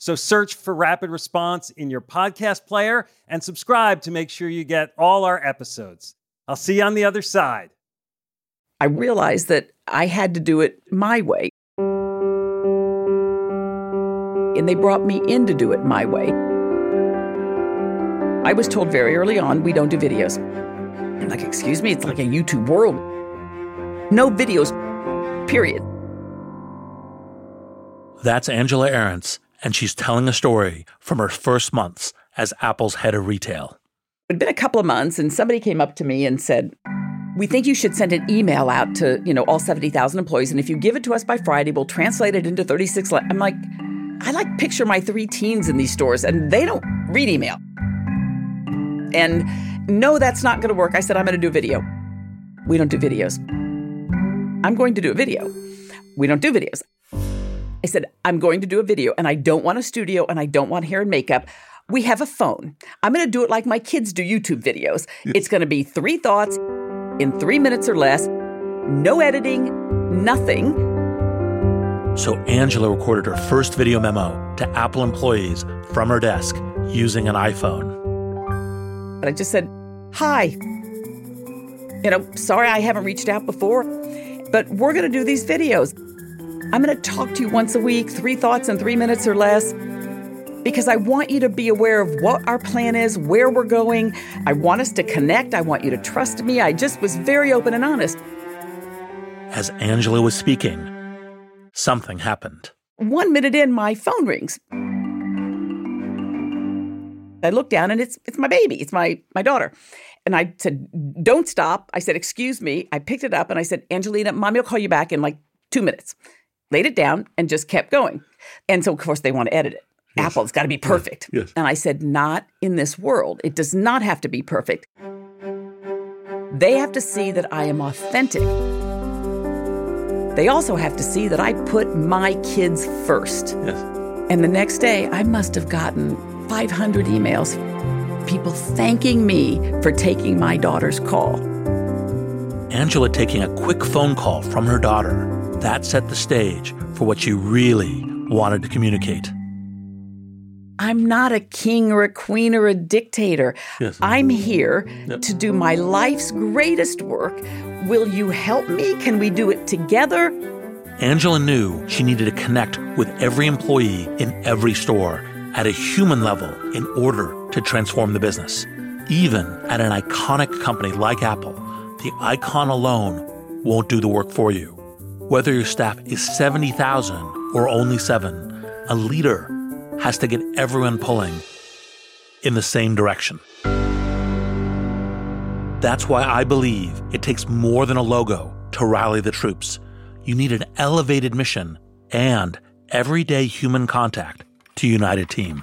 So search for Rapid Response in your podcast player and subscribe to make sure you get all our episodes. I'll see you on the other side. I realized that I had to do it my way. And they brought me in to do it my way. I was told very early on, we don't do videos. I'm like, excuse me, it's like a YouTube world. No videos, period. That's Angela Ahrendts and she's telling a story from her first months as Apple's head of retail. It'd been a couple of months, and somebody came up to me and said, "We think you should send an email out to you know all seventy thousand employees, and if you give it to us by Friday, we'll translate it into thirty six. Le-. I'm like, I like picture my three teens in these stores, and they don't read email. And no, that's not going to work. I said I'm going to do a video. We don't do videos. I'm going to do a video. We don't do videos. I said, I'm going to do a video and I don't want a studio and I don't want hair and makeup. We have a phone. I'm going to do it like my kids do YouTube videos. It's going to be three thoughts in three minutes or less, no editing, nothing. So Angela recorded her first video memo to Apple employees from her desk using an iPhone. I just said, Hi. You know, sorry I haven't reached out before, but we're going to do these videos. I'm going to talk to you once a week, three thoughts in three minutes or less, because I want you to be aware of what our plan is, where we're going. I want us to connect. I want you to trust me. I just was very open and honest. As Angela was speaking, something happened. One minute in, my phone rings. I look down and it's it's my baby. It's my my daughter. And I said, "Don't stop." I said, "Excuse me." I picked it up and I said, "Angelina, mommy will call you back in like 2 minutes." Laid it down and just kept going. And so, of course, they want to edit it. Yes. Apple, it's got to be perfect. Yes. And I said, not in this world. It does not have to be perfect. They have to see that I am authentic. They also have to see that I put my kids first. Yes. And the next day, I must have gotten 500 emails, people thanking me for taking my daughter's call. Angela taking a quick phone call from her daughter that set the stage for what you really wanted to communicate. I'm not a king or a queen or a dictator. Yes. I'm here yep. to do my life's greatest work. Will you help me? Can we do it together? Angela knew she needed to connect with every employee in every store at a human level in order to transform the business. Even at an iconic company like Apple, the icon alone won't do the work for you. Whether your staff is 70,000 or only seven, a leader has to get everyone pulling in the same direction. That's why I believe it takes more than a logo to rally the troops. You need an elevated mission and everyday human contact to unite a team.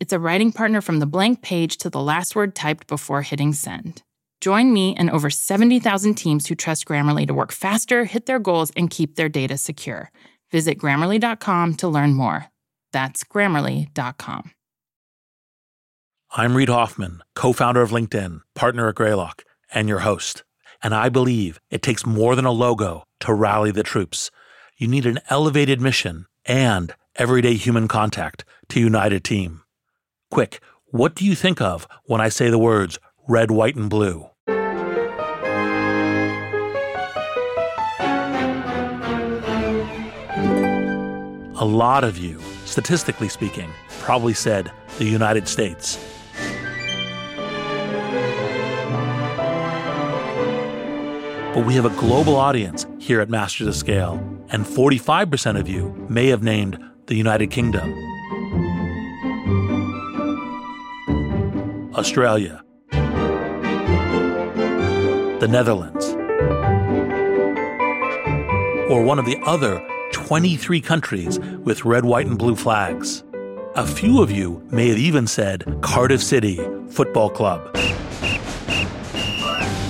It's a writing partner from the blank page to the last word typed before hitting send. Join me and over 70,000 teams who trust Grammarly to work faster, hit their goals, and keep their data secure. Visit grammarly.com to learn more. That's grammarly.com. I'm Reid Hoffman, co founder of LinkedIn, partner at Greylock, and your host. And I believe it takes more than a logo to rally the troops. You need an elevated mission and everyday human contact to unite a team. Quick, what do you think of when I say the words red, white, and blue? A lot of you, statistically speaking, probably said the United States. But we have a global audience here at Masters of Scale, and 45% of you may have named the United Kingdom, Australia, the Netherlands, or one of the other 23 countries with red, white, and blue flags. A few of you may have even said Cardiff City Football Club.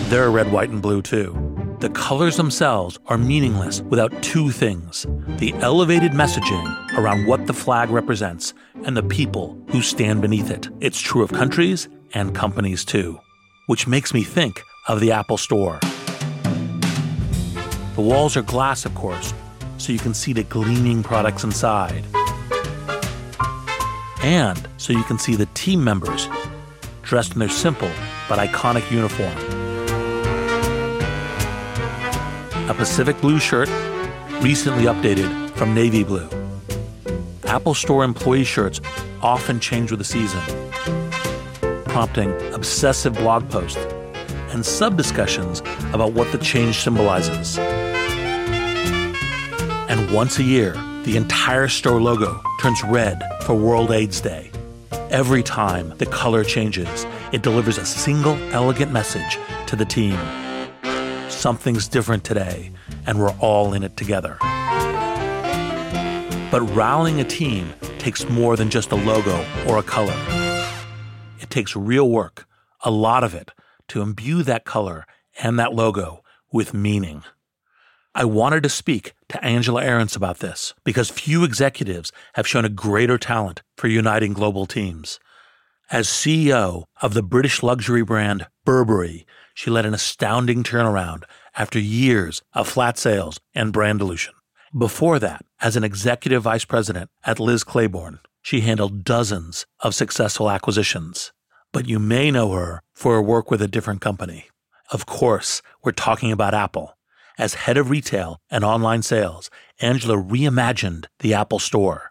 They're red, white, and blue too. The colors themselves are meaningless without two things the elevated messaging around what the flag represents and the people who stand beneath it. It's true of countries and companies too. Which makes me think of the Apple Store. The walls are glass, of course, so you can see the gleaming products inside. And so you can see the team members dressed in their simple but iconic uniform. A Pacific blue shirt, recently updated from navy blue. Apple Store employee shirts often change with the season, prompting obsessive blog posts and sub discussions about what the change symbolizes. And once a year, the entire store logo turns red for World AIDS Day. Every time the color changes, it delivers a single elegant message to the team. Something's different today, and we're all in it together. But rallying a team takes more than just a logo or a color. It takes real work, a lot of it, to imbue that color and that logo with meaning. I wanted to speak to Angela Ahrendts about this because few executives have shown a greater talent for uniting global teams. As CEO of the British luxury brand Burberry, she led an astounding turnaround after years of flat sales and brand dilution. Before that, as an executive vice president at Liz Claiborne, she handled dozens of successful acquisitions. But you may know her for her work with a different company. Of course, we're talking about Apple. As head of retail and online sales, Angela reimagined the Apple Store.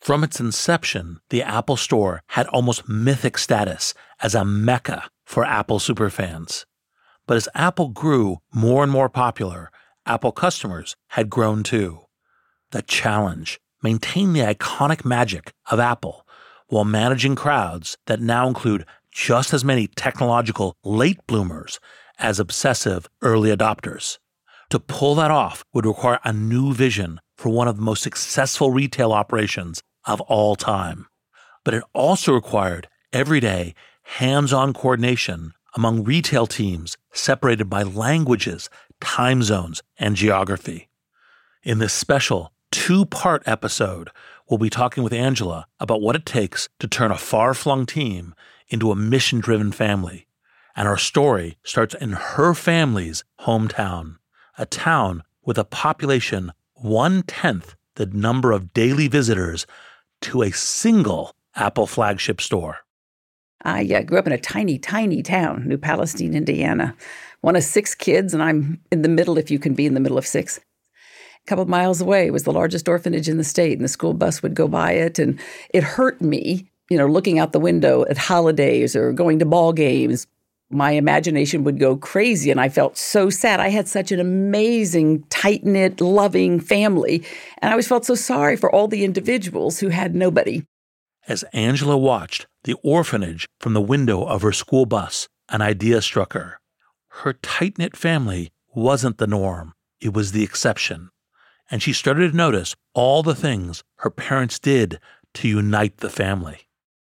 From its inception, the Apple Store had almost mythic status as a mecca for Apple superfans. But as Apple grew more and more popular, Apple customers had grown too. The challenge maintain the iconic magic of Apple while managing crowds that now include just as many technological late bloomers as obsessive early adopters. To pull that off would require a new vision for one of the most successful retail operations of all time. But it also required everyday, hands on coordination among retail teams separated by languages, time zones, and geography. In this special two part episode, we'll be talking with Angela about what it takes to turn a far flung team into a mission driven family. And our story starts in her family's hometown, a town with a population one tenth the number of daily visitors to a single Apple flagship store. I uh, grew up in a tiny, tiny town, New Palestine, Indiana. One of six kids, and I'm in the middle if you can be in the middle of six. A couple of miles away was the largest orphanage in the state, and the school bus would go by it. And it hurt me, you know, looking out the window at holidays or going to ball games. My imagination would go crazy, and I felt so sad. I had such an amazing, tight knit, loving family, and I always felt so sorry for all the individuals who had nobody. As Angela watched the orphanage from the window of her school bus, an idea struck her. Her tight knit family wasn't the norm. it was the exception. And she started to notice all the things her parents did to unite the family.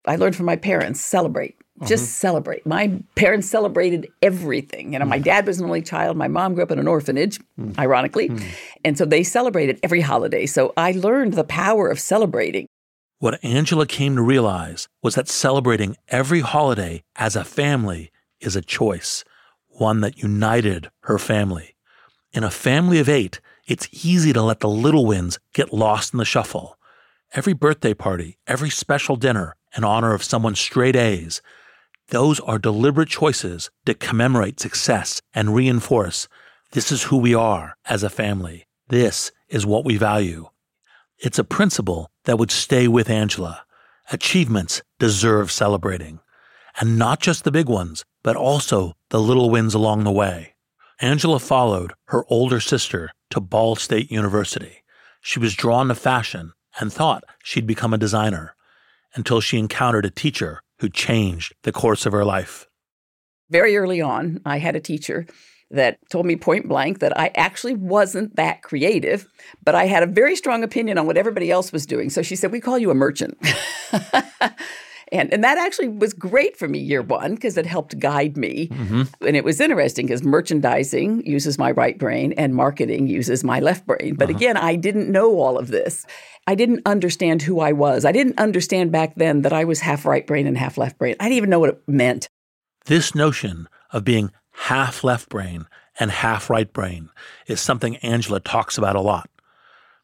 I learned from my parents celebrate. Just mm-hmm. celebrate. My parents celebrated everything. You know, my mm. dad was an only child. My mom grew up in an orphanage, mm. ironically. Mm. And so they celebrated every holiday. So I learned the power of celebrating. What Angela came to realize was that celebrating every holiday as a family is a choice, one that united her family. In a family of eight, it's easy to let the little wins get lost in the shuffle. Every birthday party, every special dinner in honor of someone's straight A's, those are deliberate choices that commemorate success and reinforce this is who we are as a family. This is what we value. It's a principle that would stay with Angela. Achievements deserve celebrating. And not just the big ones, but also the little wins along the way. Angela followed her older sister to Ball State University. She was drawn to fashion and thought she'd become a designer until she encountered a teacher who changed the course of her life. Very early on, I had a teacher that told me point blank that I actually wasn't that creative, but I had a very strong opinion on what everybody else was doing. So she said, We call you a merchant. And, and that actually was great for me year one because it helped guide me. Mm-hmm. And it was interesting because merchandising uses my right brain and marketing uses my left brain. But uh-huh. again, I didn't know all of this. I didn't understand who I was. I didn't understand back then that I was half right brain and half left brain. I didn't even know what it meant. This notion of being half left brain and half right brain is something Angela talks about a lot.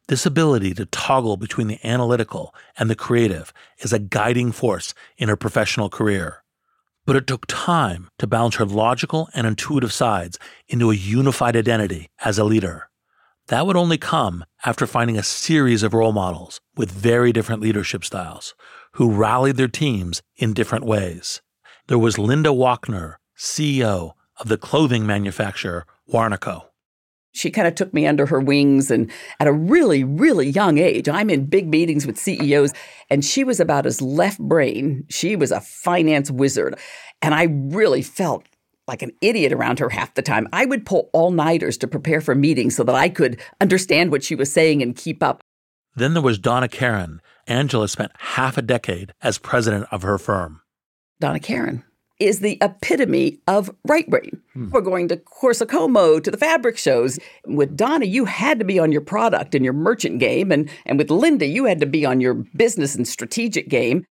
This ability to toggle between the analytical and the creative is a guiding force in her professional career. But it took time to balance her logical and intuitive sides into a unified identity as a leader. That would only come after finding a series of role models with very different leadership styles who rallied their teams in different ways. There was Linda Wachner, CEO of the clothing manufacturer Warnaco she kind of took me under her wings and at a really really young age i'm in big meetings with ceos and she was about as left brain she was a finance wizard and i really felt like an idiot around her half the time. I would pull all-nighters to prepare for meetings so that i could understand what she was saying and keep up. Then there was donna Karan. angela spent half a decade as president of her firm. Donna karan is the epitome of right brain. Hmm. We're going to Corso Como to the fabric shows. With Donna, you had to be on your product and your merchant game. And, and with Linda, you had to be on your business and strategic game.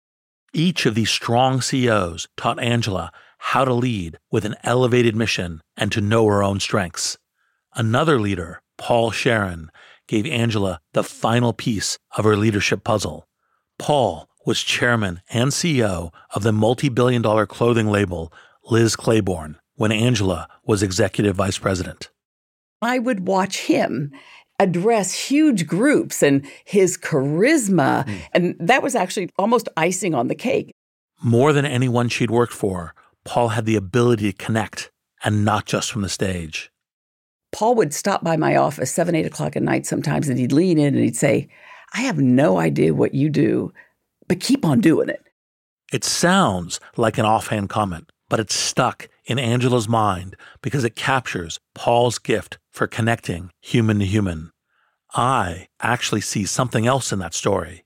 Each of these strong CEOs taught Angela how to lead with an elevated mission and to know her own strengths. Another leader, Paul Charron, gave Angela the final piece of her leadership puzzle. Paul was chairman and CEO of the multi billion dollar clothing label Liz Claiborne when Angela was executive vice president. I would watch him address huge groups and his charisma. Mm. And that was actually almost icing on the cake. More than anyone she'd worked for, Paul had the ability to connect and not just from the stage. Paul would stop by my office seven, eight o'clock at night sometimes, and he'd lean in and he'd say, I have no idea what you do, but keep on doing it. It sounds like an offhand comment, but it's stuck in Angela's mind because it captures Paul's gift for connecting human to human. I actually see something else in that story.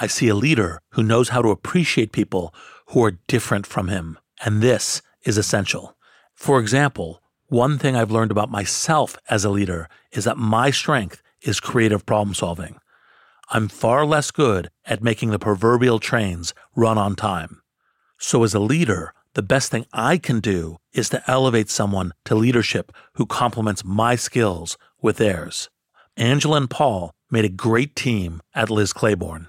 I see a leader who knows how to appreciate people who are different from him, and this is essential. For example, one thing I've learned about myself as a leader is that my strength is creative problem solving. I'm far less good at making the proverbial trains run on time. So, as a leader, the best thing I can do is to elevate someone to leadership who complements my skills with theirs. Angela and Paul made a great team at Liz Claiborne.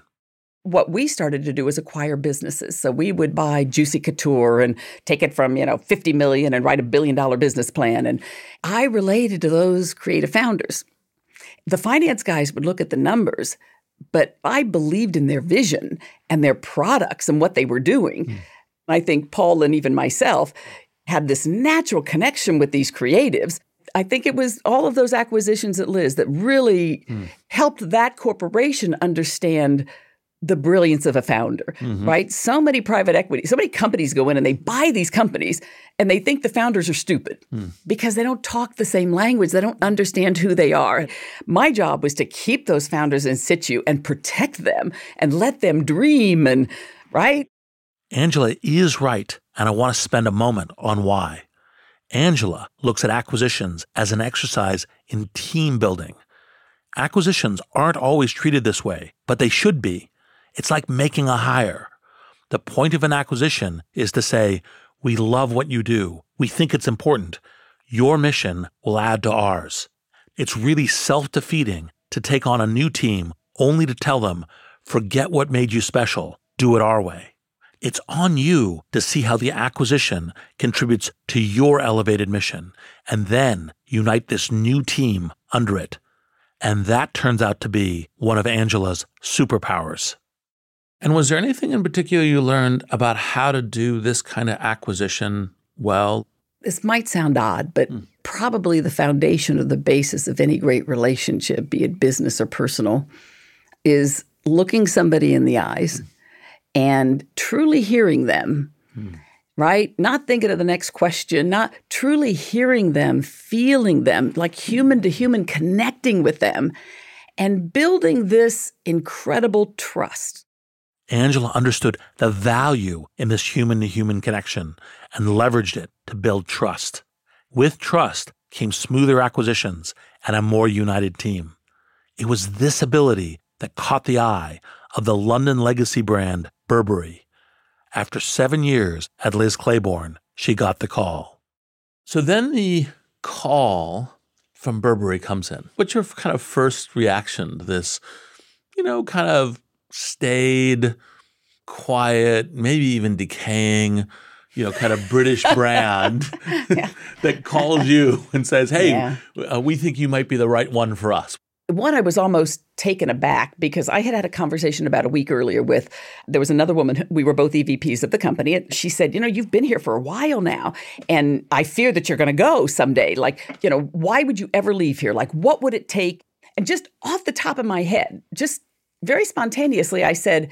What we started to do was acquire businesses. So we would buy Juicy Couture and take it from, you know, 50 million and write a billion dollar business plan. And I related to those creative founders. The finance guys would look at the numbers but I believed in their vision and their products and what they were doing. Mm. I think Paul and even myself had this natural connection with these creatives. I think it was all of those acquisitions at Liz that really mm. helped that corporation understand the brilliance of a founder, mm-hmm. right? So many private equity, so many companies go in and they buy these companies and they think the founders are stupid mm. because they don't talk the same language. They don't understand who they are. My job was to keep those founders in situ and protect them and let them dream and, right? Angela is right. And I want to spend a moment on why. Angela looks at acquisitions as an exercise in team building. Acquisitions aren't always treated this way, but they should be. It's like making a hire. The point of an acquisition is to say, We love what you do. We think it's important. Your mission will add to ours. It's really self defeating to take on a new team only to tell them, Forget what made you special. Do it our way. It's on you to see how the acquisition contributes to your elevated mission and then unite this new team under it. And that turns out to be one of Angela's superpowers. And was there anything in particular you learned about how to do this kind of acquisition well? This might sound odd, but mm. probably the foundation or the basis of any great relationship, be it business or personal, is looking somebody in the eyes. Mm and truly hearing them, hmm. right? Not thinking of the next question, not truly hearing them, feeling them, like human to human, connecting with them, and building this incredible trust. Angela understood the value in this human to human connection and leveraged it to build trust. With trust came smoother acquisitions and a more united team. It was this ability that caught the eye of the London legacy brand Burberry. After seven years at Liz Claiborne, she got the call. So then the call from Burberry comes in. What's your kind of first reaction to this, you know, kind of staid, quiet, maybe even decaying, you know, kind of British brand that calls you and says, hey, yeah. uh, we think you might be the right one for us? one, I was almost taken aback because I had had a conversation about a week earlier with there was another woman. We were both EVPs of the company, and she said, "You know, you've been here for a while now, and I fear that you're going to go someday. Like, you know, why would you ever leave here? Like, what would it take?" And just off the top of my head, just very spontaneously, I said,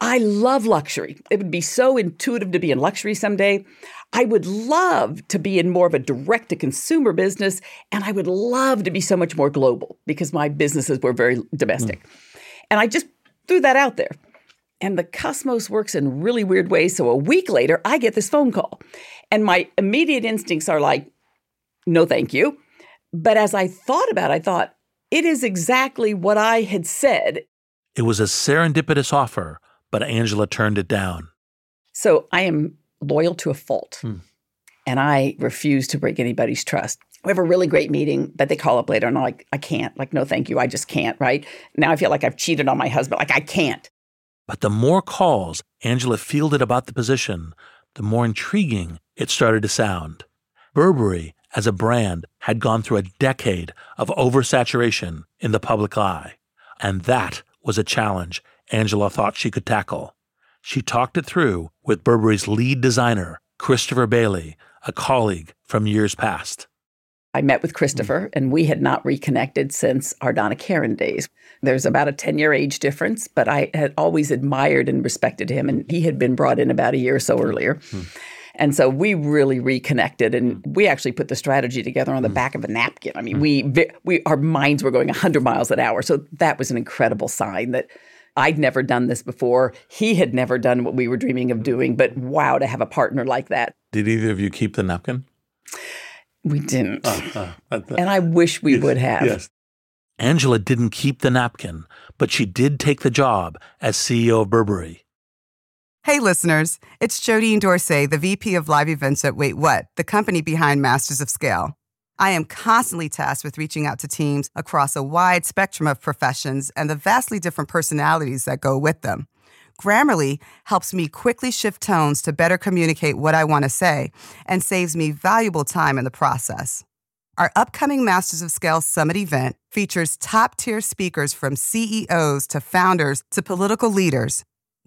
"I love luxury. It would be so intuitive to be in luxury someday." I would love to be in more of a direct to consumer business, and I would love to be so much more global because my businesses were very domestic. Mm. And I just threw that out there. And the cosmos works in really weird ways. So a week later, I get this phone call. And my immediate instincts are like, no, thank you. But as I thought about it, I thought, it is exactly what I had said. It was a serendipitous offer, but Angela turned it down. So I am loyal to a fault. Hmm. And I refuse to break anybody's trust. We have a really great meeting, but they call up later and I'm like, I can't. Like, no, thank you. I just can't, right? Now I feel like I've cheated on my husband. Like, I can't. But the more calls Angela fielded about the position, the more intriguing it started to sound. Burberry, as a brand, had gone through a decade of oversaturation in the public eye. And that was a challenge Angela thought she could tackle. She talked it through with Burberry's lead designer, Christopher Bailey, a colleague from years past. I met with Christopher, and we had not reconnected since our Donna Karan days. There's about a 10 year age difference, but I had always admired and respected him, and he had been brought in about a year or so earlier. Hmm. And so we really reconnected, and we actually put the strategy together on the hmm. back of a napkin. I mean, hmm. we, we our minds were going 100 miles an hour, so that was an incredible sign that I'd never done this before. He had never done what we were dreaming of doing, but wow, to have a partner like that. Did either of you keep the napkin? We didn't. Uh, uh, and I wish we yes, would have. Yes. Angela didn't keep the napkin, but she did take the job as CEO of Burberry. Hey, listeners, it's Jodine Dorsey, the VP of Live Events at Wait What, the company behind Masters of Scale. I am constantly tasked with reaching out to teams across a wide spectrum of professions and the vastly different personalities that go with them. Grammarly helps me quickly shift tones to better communicate what I want to say and saves me valuable time in the process. Our upcoming Masters of Scale Summit event features top tier speakers from CEOs to founders to political leaders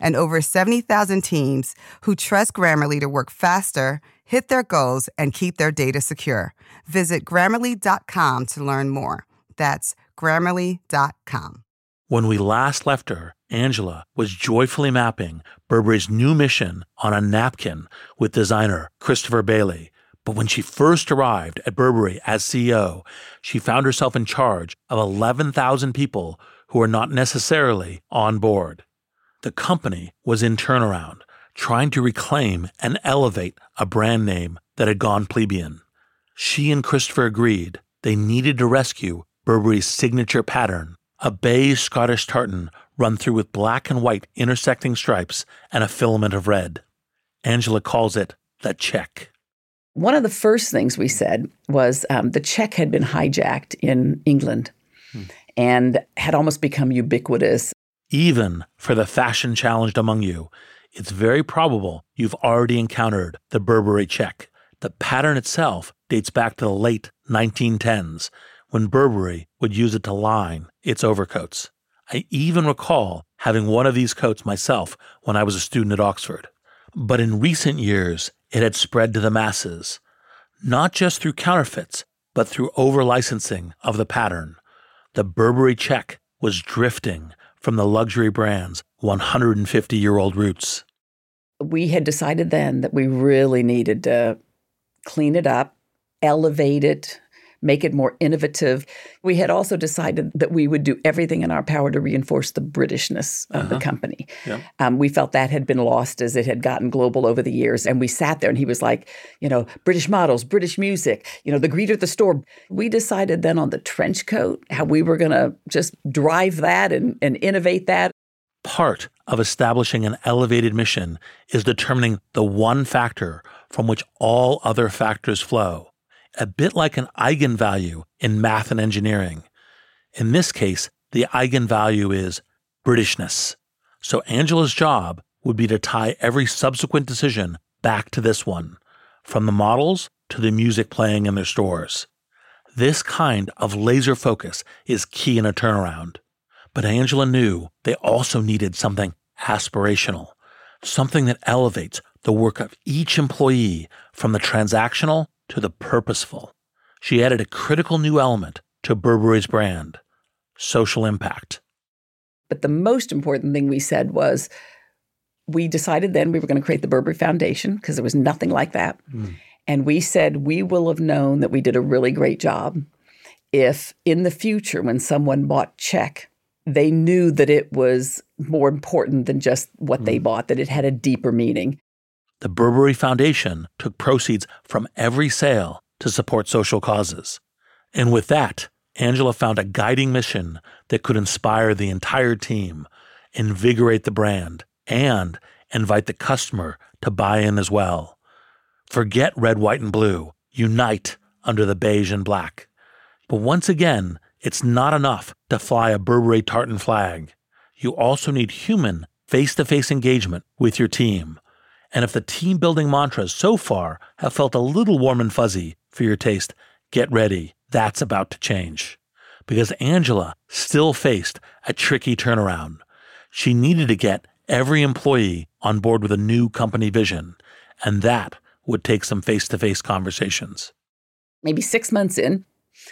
and over 70,000 teams who trust Grammarly to work faster, hit their goals, and keep their data secure. Visit grammarly.com to learn more. That's grammarly.com. When we last left her, Angela was joyfully mapping Burberry's new mission on a napkin with designer Christopher Bailey. But when she first arrived at Burberry as CEO, she found herself in charge of 11,000 people who were not necessarily on board. The company was in turnaround, trying to reclaim and elevate a brand name that had gone plebeian. She and Christopher agreed they needed to rescue Burberry's signature pattern, a beige Scottish tartan run through with black and white intersecting stripes and a filament of red. Angela calls it the check. One of the first things we said was um, the check had been hijacked in England hmm. and had almost become ubiquitous. Even for the fashion challenged among you, it's very probable you've already encountered the Burberry check. The pattern itself dates back to the late 1910s when Burberry would use it to line its overcoats. I even recall having one of these coats myself when I was a student at Oxford. But in recent years, it had spread to the masses, not just through counterfeits, but through over licensing of the pattern. The Burberry check was drifting from the luxury brand's 150 year old roots. We had decided then that we really needed to clean it up, elevate it, make it more innovative. We had also decided that we would do everything in our power to reinforce the Britishness of uh-huh. the company. Yeah. Um, we felt that had been lost as it had gotten global over the years. And we sat there and he was like, you know, British models, British music, you know, the greeter at the store. We decided then on the trench coat, how we were going to just drive that and, and innovate that. Part of establishing an elevated mission is determining the one factor from which all other factors flow a bit like an eigenvalue in math and engineering. In this case, the eigenvalue is Britishness. So Angela's job would be to tie every subsequent decision back to this one, from the models to the music playing in their stores. This kind of laser focus is key in a turnaround. But Angela knew they also needed something aspirational, something that elevates the work of each employee from the transactional to the purposeful. She added a critical new element to Burberry's brand social impact. But the most important thing we said was we decided then we were going to create the Burberry Foundation because there was nothing like that. Mm. And we said we will have known that we did a really great job if in the future, when someone bought check, they knew that it was more important than just what mm. they bought, that it had a deeper meaning. The Burberry Foundation took proceeds from every sale to support social causes. And with that, Angela found a guiding mission that could inspire the entire team, invigorate the brand, and invite the customer to buy in as well. Forget red, white, and blue. Unite under the beige and black. But once again, it's not enough to fly a Burberry tartan flag. You also need human, face to face engagement with your team. And if the team building mantras so far have felt a little warm and fuzzy for your taste, get ready. That's about to change. Because Angela still faced a tricky turnaround. She needed to get every employee on board with a new company vision, and that would take some face to face conversations. Maybe six months in,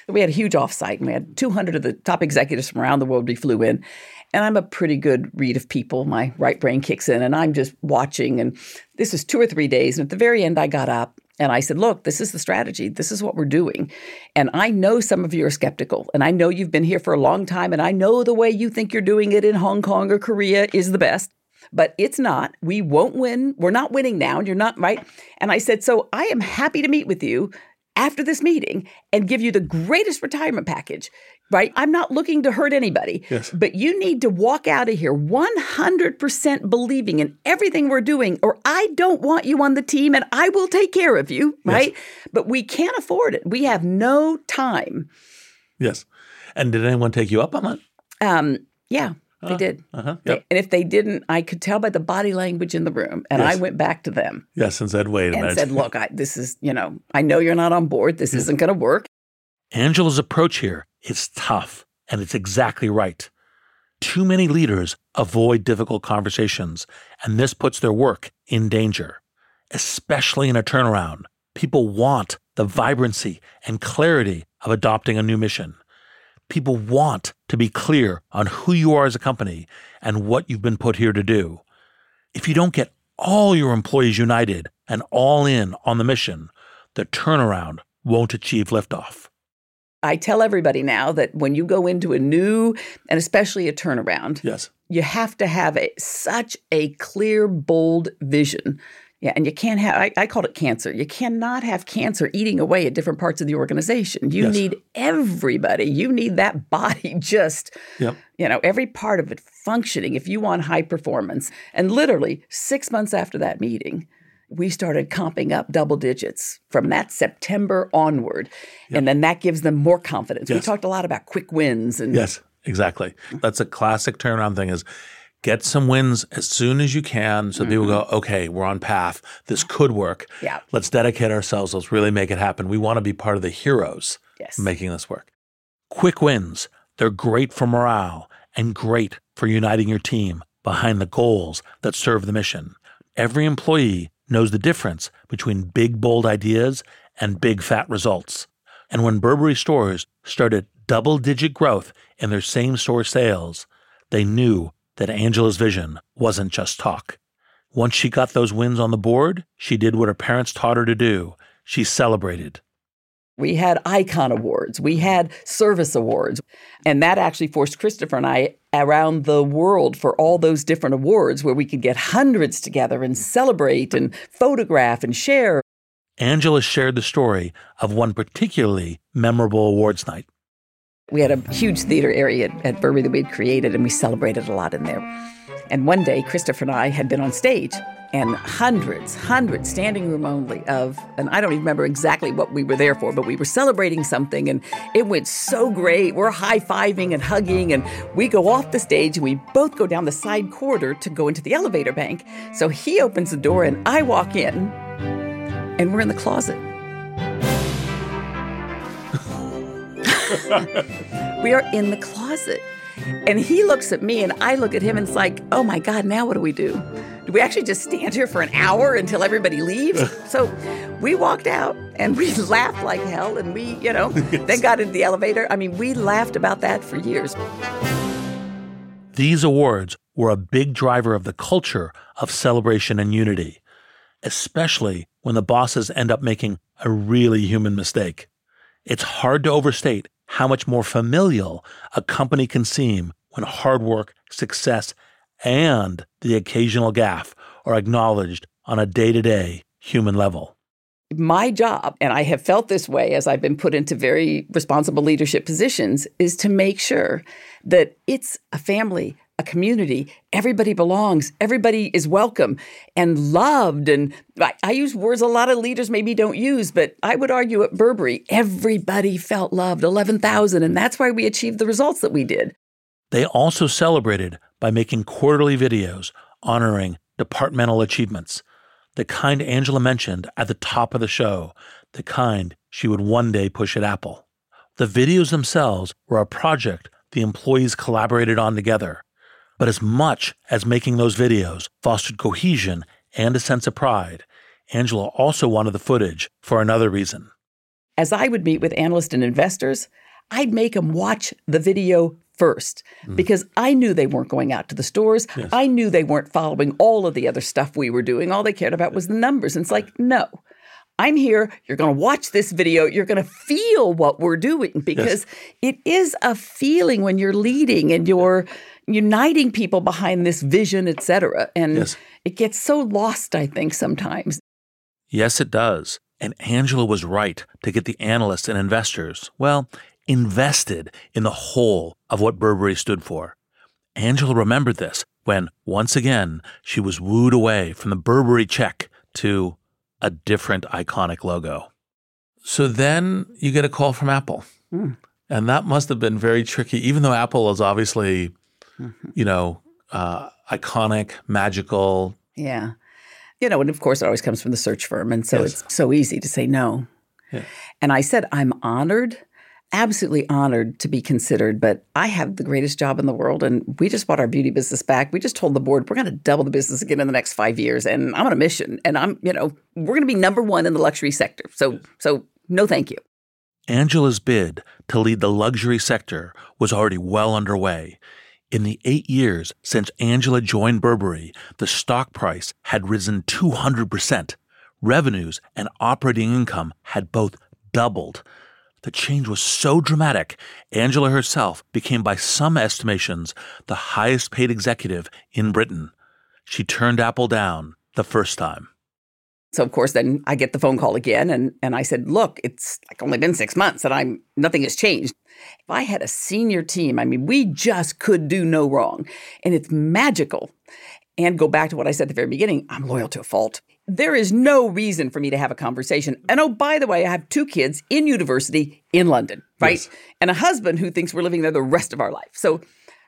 we had a huge offsite and we had 200 of the top executives from around the world we flew in. And I'm a pretty good read of people. My right brain kicks in and I'm just watching. And this was two or three days. And at the very end, I got up and I said, Look, this is the strategy. This is what we're doing. And I know some of you are skeptical. And I know you've been here for a long time. And I know the way you think you're doing it in Hong Kong or Korea is the best. But it's not. We won't win. We're not winning now. And you're not right. And I said, So I am happy to meet with you after this meeting and give you the greatest retirement package, right? I'm not looking to hurt anybody, yes. but you need to walk out of here 100% believing in everything we're doing, or I don't want you on the team and I will take care of you, right? Yes. But we can't afford it. We have no time. Yes. And did anyone take you up on that? Um, yeah. They did. Uh-huh. They- and if they didn't, I could tell by the body language in the room. And I went back to them Yes, and said, wait a and minute. said, look, I, this is, you know, I know you're not on board. This isn't going to work. Angela's approach here is tough, and it's exactly right. Too many leaders avoid difficult conversations, and this puts their work in danger, especially in a turnaround. People want the vibrancy and clarity of adopting a new mission. People want to be clear on who you are as a company and what you've been put here to do. If you don't get all your employees united and all in on the mission, the turnaround won't achieve liftoff. I tell everybody now that when you go into a new and especially a turnaround, yes. you have to have a, such a clear, bold vision. Yeah, and you can't have, I, I called it cancer. You cannot have cancer eating away at different parts of the organization. You Yes. need everybody. You need that body just, Yep. you know, every part of it functioning if you want high performance. And literally six months after that meeting, we started comping up double digits from that September onward. And then that gives them more confidence. We talked a lot about quick wins and Yes, exactly. That's a classic turnaround thing is get some wins as soon as you can so people mm-hmm. go, okay, we're on path. This could work. Yeah. Let's dedicate ourselves. Let's really make it happen. We want to be part of the heroes Yes. making this work. Quick wins, they're great for morale and great for uniting your team behind the goals that serve the mission. Every employee knows the difference between big, bold ideas and big, fat results. And when Burberry stores started double digit growth in their same store sales, they knew that Angela's vision wasn't just talk. Once she got those wins on the board, she did what her parents taught her to do. She celebrated. We had icon awards. We had service awards. And that actually forced Christopher and I around the world for all those different awards where we could get hundreds together and celebrate and photograph and share. Angela shared the story of one particularly memorable awards night. We had a huge theater area at, at Burberry that we'd created, and we celebrated a lot in there. And one day, Christopher and I had been on stage, and hundreds, hundreds, standing room only of, and I don't even remember exactly what we were there for, but we were celebrating something, and it went so great. We're high fiving and hugging, and we go off the stage, and we both go down the side corridor to go into the elevator bank. So he opens the door, and I walk in, and we're in the closet. we are in the closet. And he looks at me and I look at him and it's like, oh my God, now what do we do? Do we actually just stand here for an hour until everybody leaves? so we walked out and we laughed like hell and we, you know, then got into the elevator. I mean, we laughed about that for years. These awards were a big driver of the culture of celebration and unity, especially when the bosses end up making a really human mistake. It's hard to overstate how much more familial a company can seem when hard work, success, and the occasional gaffe are acknowledged on a day to day human level. My job, and I have felt this way as I've been put into very responsible leadership positions, is to make sure that it's a family, a community. Everybody belongs. Everybody is welcome and loved. And I, I, use words a lot of leaders maybe don't use, but I would argue at Burberry, everybody felt loved, 11,000. And that's why we achieved the results that we did. They also celebrated by making quarterly videos honoring departmental achievements, the kind Angela mentioned at the top of the show, the kind she would one day push at Apple. The videos themselves were a project the employees collaborated on together. But as much as making those videos fostered cohesion and a sense of pride, Angela also wanted the footage for another reason. As I would meet with analysts and investors, I'd make them watch the video first mm. because I knew they weren't going out to the stores. Yes. I knew they weren't following all of the other stuff we were doing. All they cared about was the numbers. And it's like, no, I'm here. You're going to watch this video. You're going to feel what we're doing because yes. it is a feeling when you're leading and you're uniting people behind this vision, et cetera. And yes. it gets so lost, I think, sometimes. Yes, it does. And Angela was right to get the analysts and investors, well, invested in the whole of what Burberry stood for. Angela remembered this when, once again, she was wooed away from the Burberry check to a different iconic logo. So then you get a call from Apple. Hmm. And that must have been very tricky, even though Apple is obviously Mm-hmm. you know, uh, iconic, magical. Yeah. You know, and of course, it always comes from the search firm. And so Yes. it's so easy to say no. Yeah. And I said, I'm honored, absolutely honored to be considered, but I have the greatest job in the world. And we just bought our beauty business back. We just told the board we're going to double the business again in the next five years. And I'm on a mission. And I'm, you know, we're going to be number one in the luxury sector. So, so no, thank you. Angela's bid to lead the luxury sector was already well underway. In the eight years since Angela joined Burberry, the stock price had risen 200%. Revenues and operating income had both doubled. The change was so dramatic, Angela herself became, by some estimations, the highest paid executive in Britain. She turned Apple down the first time. So of course, then I get the phone call again, and and I said, "Look, it's like only been six months, and I'm nothing has changed. If I had a senior team, I mean, we just could do no wrong, and it's magical." And go back to what I said at the very beginning: I'm loyal to a fault. There is no reason for me to have a conversation. And oh, by the way, I have two kids in university in London, right? And a husband who thinks we're living there the rest of our life. So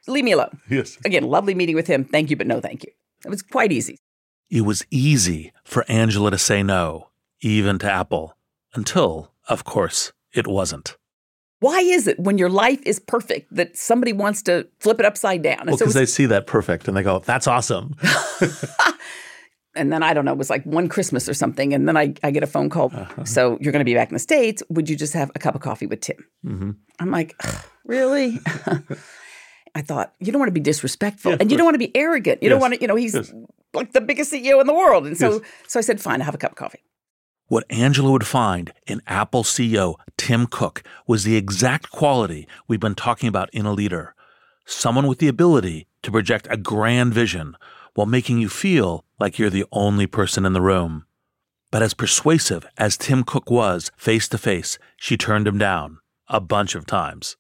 leave me alone. Yes. Again, lovely meeting with him. Thank you, but no, thank you. It was quite easy. It was easy for Angela to say no, even to Apple, until, of course, it wasn't. Why is it when your life is perfect that somebody wants to flip it upside down? And Well, so because it's- they see that perfect and they go, "That's awesome." and then I don't know, it was like one Christmas or something. And then I, I get a phone call. So you're going to be back in the States. Would you just have a cup of coffee with Tim? hmm I'm like, really? I thought, you don't want to be disrespectful and you don't want to be arrogant. You don't want to, you know, he's Yes. Like the biggest CEO in the world. And so, Yes. so I said, fine, I'll have a cup of coffee. What Angela would find in Apple CEO Tim Cook was the exact quality we've been talking about in a leader someone with the ability to project a grand vision while making you feel like you're the only person in the room. But as persuasive as Tim Cook was face to face, she turned him down a bunch of times.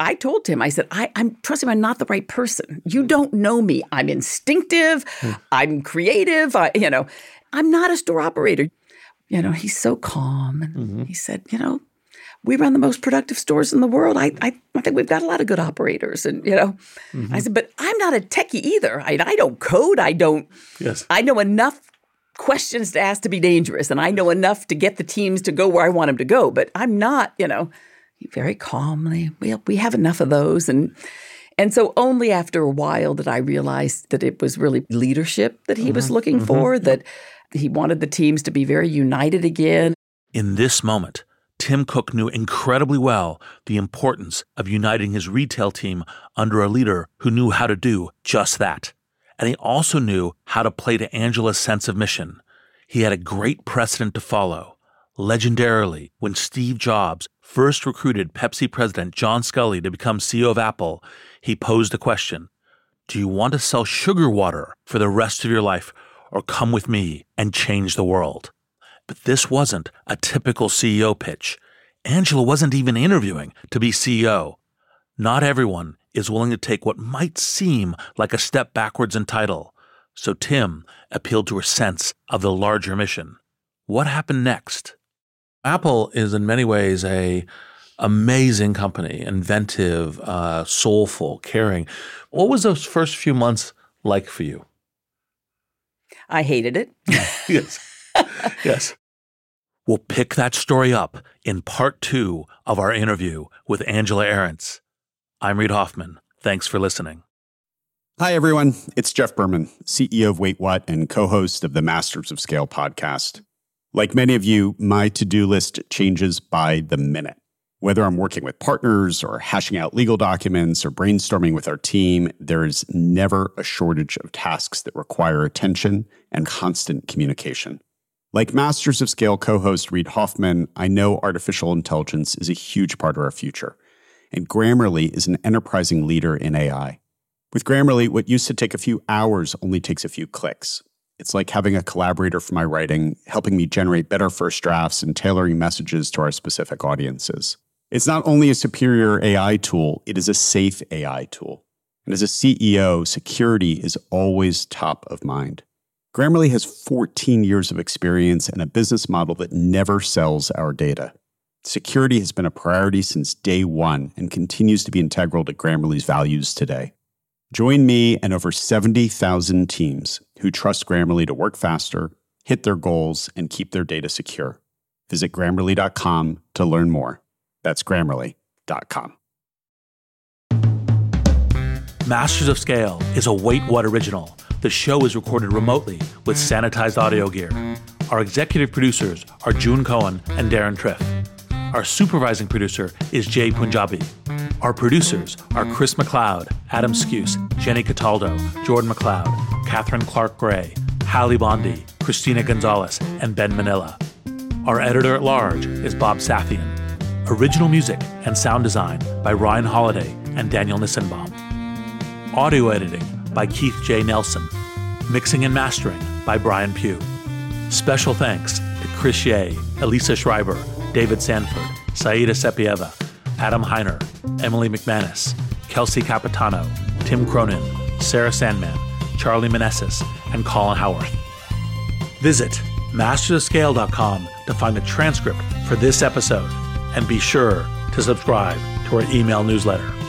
I told him, I said, I, I'm trust me, I'm not the right person. You hmm. don't know me. I'm instinctive. Hmm. I'm creative. I, you know, I'm not a store operator. You know, he's so calm. And mm-hmm. he said, you know, we run the most productive stores in the world. I, I, I think we've got a lot of good operators. And, you know, I mm-hmm. said, but I'm not a techie either. I, I don't code. I don't, Yes. I know enough questions to ask to be dangerous. And I know enough to get the teams to go where I want them to go. But I'm not, you know, very calmly. We we have enough of those, and and so only after a while did I realize that it was really leadership that he was mm-hmm. looking mm-hmm. for. That he wanted the teams to be very united again. In this moment, Tim Cook knew incredibly well the importance of uniting his retail team under a leader who knew how to do just that. And he also knew how to play to Angela's sense of mission. He had a great precedent to follow. Legendarily, when Steve Jobs first recruited Pepsi president John Sculley to become CEO of Apple, he posed a question Do you want to sell sugar water for the rest of your life or come with me and change the world? But this wasn't a typical CEO pitch. Angela wasn't even interviewing to be CEO. Not everyone is willing to take what might seem like a step backwards in title. So Tim appealed to her sense of the larger mission. What happened next? Apple is in many ways a amazing company, inventive, uh, soulful, caring. What was those first few months like for you? I hated it. yes. Yes. We'll pick that story up in part two of our interview with Angela Ahrendts. I'm Reid Hoffman. Thanks for listening. Hi, everyone. It's Jeff Berman, CEO of Wait What and co host of the Masters of Scale podcast. Like many of you, my to do list changes by the minute. Whether I'm working with partners or hashing out legal documents or brainstorming with our team, there is never a shortage of tasks that require attention and constant communication. Like Masters of Scale co host Reid Hoffman, I know artificial intelligence is a huge part of our future, and Grammarly is an enterprising leader in AI. With Grammarly, what used to take a few hours only takes a few clicks. It's like having a collaborator for my writing, helping me generate better first drafts and tailoring messages to our specific audiences. It's not only a superior AI tool, it is a safe AI tool. And as a CEO, security is always top of mind. Grammarly has 14 years of experience and a business model that never sells our data. Security has been a priority since day one and continues to be integral to Grammarly's values today. Join me and over 70,000 teams who trust Grammarly to work faster, hit their goals, and keep their data secure. Visit grammarly.com to learn more. That's grammarly.com. Masters of Scale is a Wait What original. The show is recorded remotely with sanitized audio gear. Our executive producers are June Cohen and Deron Triff. Our supervising producer is Jay Punjabi. Our producers are Chris McLeod, Adam Skuse, Jenny Cataldo, Jordan McLeod, Catherine Clark Gray, Hallie Bondi, Christina Gonzalez, and Ben Manila. Our editor at large is Bob Safian. Original music and sound design by Ryan Holladay and Daniel Nissenbaum. Audio editing by Keith J. Nelson. Mixing and mastering by Brian Pugh. Special thanks to Chris Ye, Elisa Schreiber, David Sanford, Saida Sepieva, Adam Heiner, Emily McManus, Kelsey Capitano, Tim Cronin, Sarah Sandman, Charlie Manessis, and Colin Howarth. Visit mastersofscale.com to find the transcript for this episode and be sure to subscribe to our email newsletter.